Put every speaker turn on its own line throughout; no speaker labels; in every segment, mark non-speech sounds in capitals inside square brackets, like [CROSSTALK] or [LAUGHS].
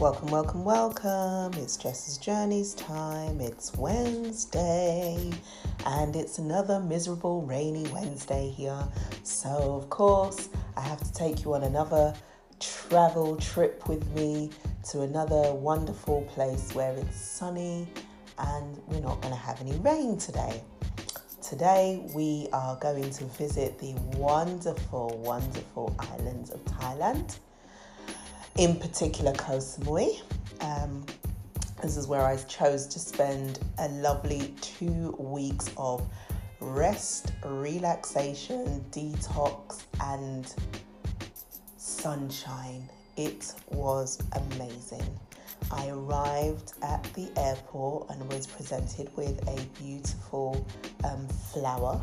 Welcome, welcome, welcome. It's Jess's Journeys time. It's Wednesday, and it's another miserable, rainy Wednesday here. So, of course, I have to take you on another travel trip with me to another wonderful place where it's sunny and we're not going to have any rain today. Today, we are going to visit the wonderful, wonderful islands of Thailand in particular Koh Samui. Um, this is where I chose to spend a lovely two weeks of rest, relaxation, detox, and sunshine. It was amazing. I arrived at the airport and was presented with a beautiful um, flower,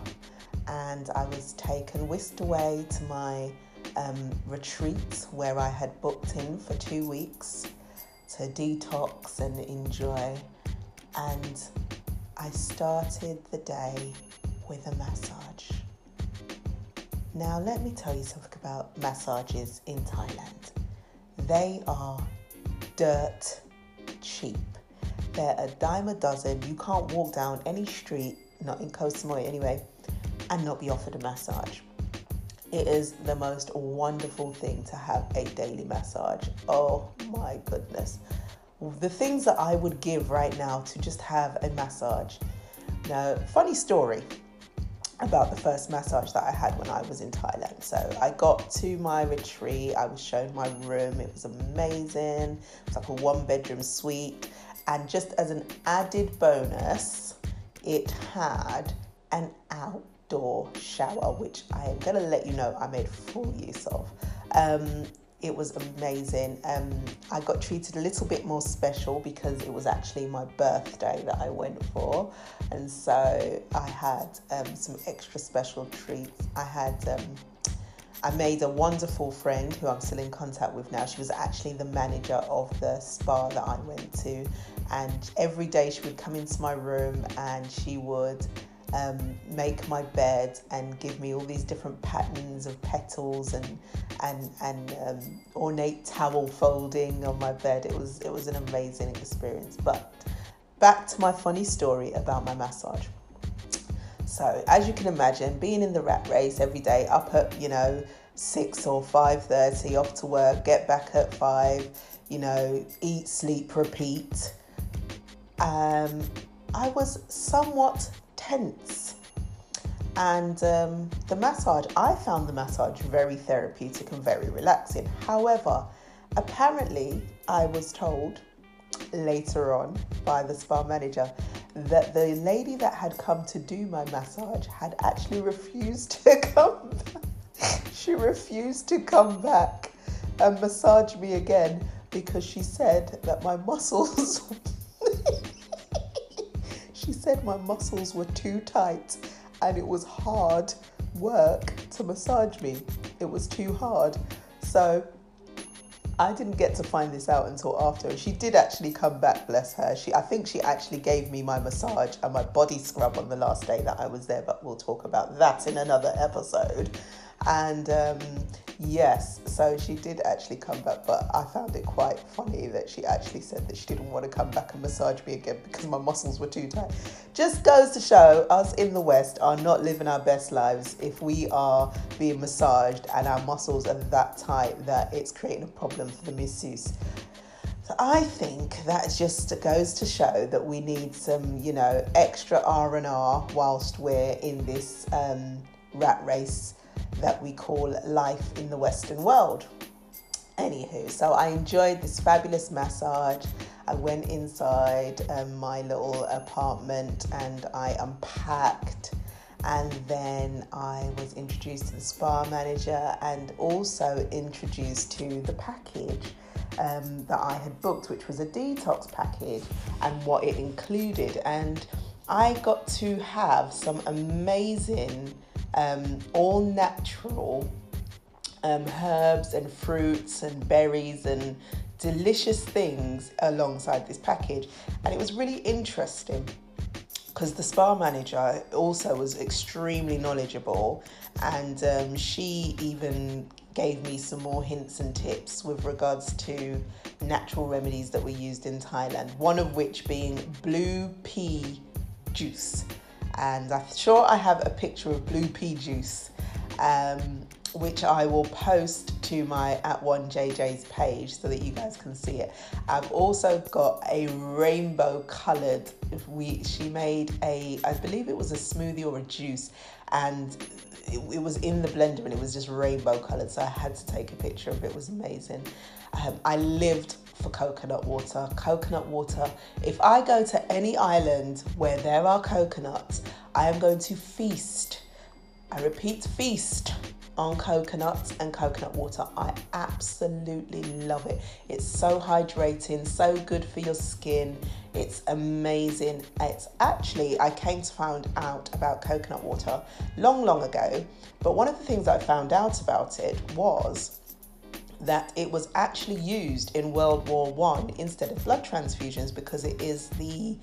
and I was taken, whisked away to my um, retreat where I had booked in for two weeks to detox and enjoy. And I started the day with a massage. Now, let me tell you something about massages in Thailand. They are dirt cheap. They're a dime a dozen. You can't walk down any street, not in Koh Samui anyway, and not be offered a massage. It is the most wonderful thing to have a daily massage. Oh my goodness. The things that I would give right now to just have a massage. Now, funny story about the first massage that I had when I was in Thailand. So I got to my retreat, I was shown my room, it was amazing. It was like a one bedroom suite. And just as an added bonus, it had an out outdoor shower, which I am going to let you know I made full use of. Um, it was amazing. Um, I got treated a little bit more special because it was actually my birthday that I went for, and so I had um, some extra special treats. I had. Um, I made a wonderful friend who I'm still in contact with now. She was actually the manager of the spa that I went to, and every day she would come into my room and she would um, make my bed and give me all these different patterns of petals and and and um, ornate towel folding on my bed. It was it was an amazing experience. But back to my funny story about my massage. So as you can imagine, being in the rat race every day, up at you know six or five thirty, off to work, get back at five, you know, eat, sleep, repeat. Um, I was somewhat tense. And um, the massage, I found the massage very therapeutic and very relaxing. However, apparently, I was told later on by the spa manager that the lady that had come to do my massage had actually refused to [LAUGHS] come back. she refused to come back and massage me again because she said that my muscles [LAUGHS] said my muscles were too tight and it was hard work to massage me. It was too hard. So I didn't get to find this out until after. She did actually come back, bless her. She I think she actually gave me my massage and my body scrub on the last day that I was there, but we'll talk about that in another episode. And um, yes, so she did actually come back, but I found it quite funny that she actually said that she didn't want to come back and massage me again because my muscles were too tight. Just goes to show us in the West are not living our best lives if we are being massaged and our muscles are that tight that it's creating a problem for the masseuse. So I think that just goes to show that we need some, you know, extra R and R whilst we're in this um, rat race that we call life in the Western world. Anywho, so I enjoyed this fabulous massage. I went inside um, my little apartment and I unpacked, and then I was introduced to the spa manager and also introduced to the package. Um, that I had booked, which was a detox package, and what it included. And I got to have some amazing um, all natural um, herbs and fruits and berries and delicious things alongside this package. And it was really interesting because the spa manager also was extremely knowledgeable and um, she even gave me some more hints and tips with regards to natural remedies that were used in Thailand, one of which being blue pea juice. And I'm sure I have a picture of blue pea juice, um, which I will post to my at one JJ's page so that you guys can see it. I've also got a rainbow coloured. We she made a I believe it was a smoothie or a juice, and it, it, was in the blender and it was just rainbow colored. So I had to take a picture of it. It was amazing. Um, I lived for coconut water. Coconut water. If I go to any island where there are coconuts, I am going to feast. I repeat, feast on coconuts and coconut water. I absolutely love it. It's so hydrating, so good for your skin. It's amazing. It's actually, I came to find out about coconut water long, long ago. But one of the things I found out about it was that it was actually used in World War One instead of blood transfusions because it is the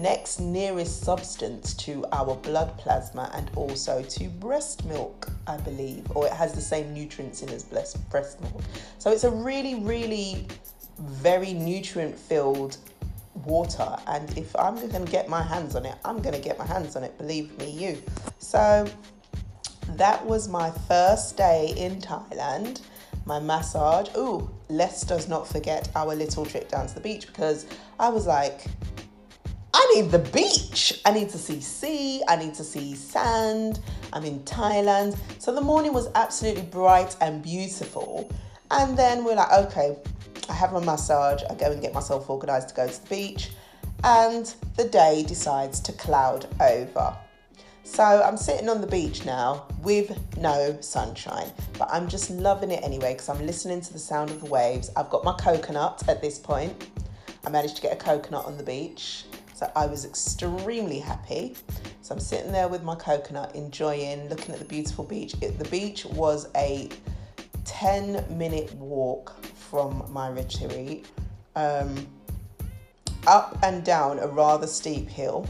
next nearest substance to our blood plasma and also to breast milk, I believe, or it has the same nutrients in as breast milk. So it's a really, really very nutrient filled water. And if I'm going to get my hands on it, I'm going to get my hands on it, believe me, you. So that was my first day in Thailand. My massage. Ooh, let's does not forget our little trip down to the beach because I was like, I need the beach. I need to see sea. I need to see sand. I'm in Thailand. So the morning was absolutely bright and beautiful. And then we're like, okay, I have my massage. I go and get myself organized to go to the beach. And the day decides to cloud over. So I'm sitting on the beach now with no sunshine, but I'm just loving it anyway because I'm listening to the sound of the waves. I've got my coconut at this point. I managed to get a coconut on the beach. So I was extremely happy. So I'm sitting there with my coconut, enjoying, looking at the beautiful beach. It, the beach was a 10 minute walk from my retreat, um, up and down a rather steep hill,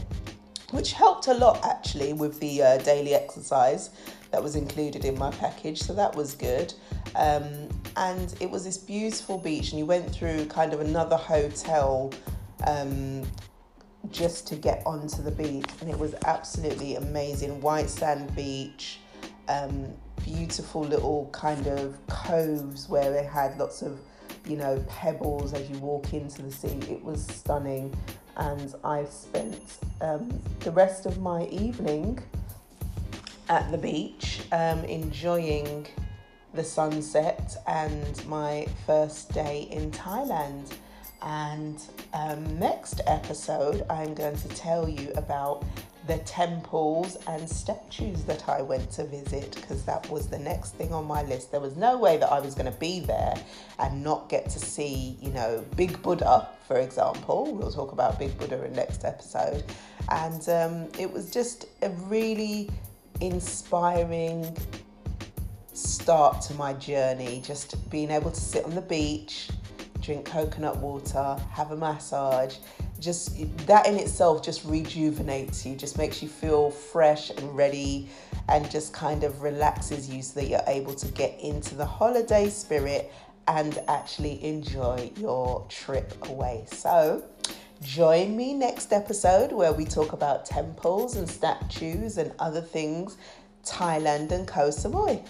which helped a lot actually with the uh, daily exercise that was included in my package. So that was good. Um, and it was this beautiful beach, and you went through kind of another hotel um, just to get onto the beach, and it was absolutely amazing. White sand beach, um, beautiful little kind of coves where they had lots of, you know, pebbles as you walk into the sea. It was stunning, and I spent um, the rest of my evening at the beach um, enjoying the sunset and my first day in Thailand. And um, next episode, I'm going to tell you about the temples and statues that I went to visit because that was the next thing on my list. There was no way that I was going to be there and not get to see, you know, Big Buddha, for example. We'll talk about Big Buddha in next episode. And um, it was just a really inspiring start to my journey, just being able to sit on the beach drink coconut water, have a massage. Just that in itself just rejuvenates you, just makes you feel fresh and ready, and just kind of relaxes you so that you're able to get into the holiday spirit and actually enjoy your trip away. So, join me next episode where we talk about temples and statues and other things, Thailand and Koh Samui.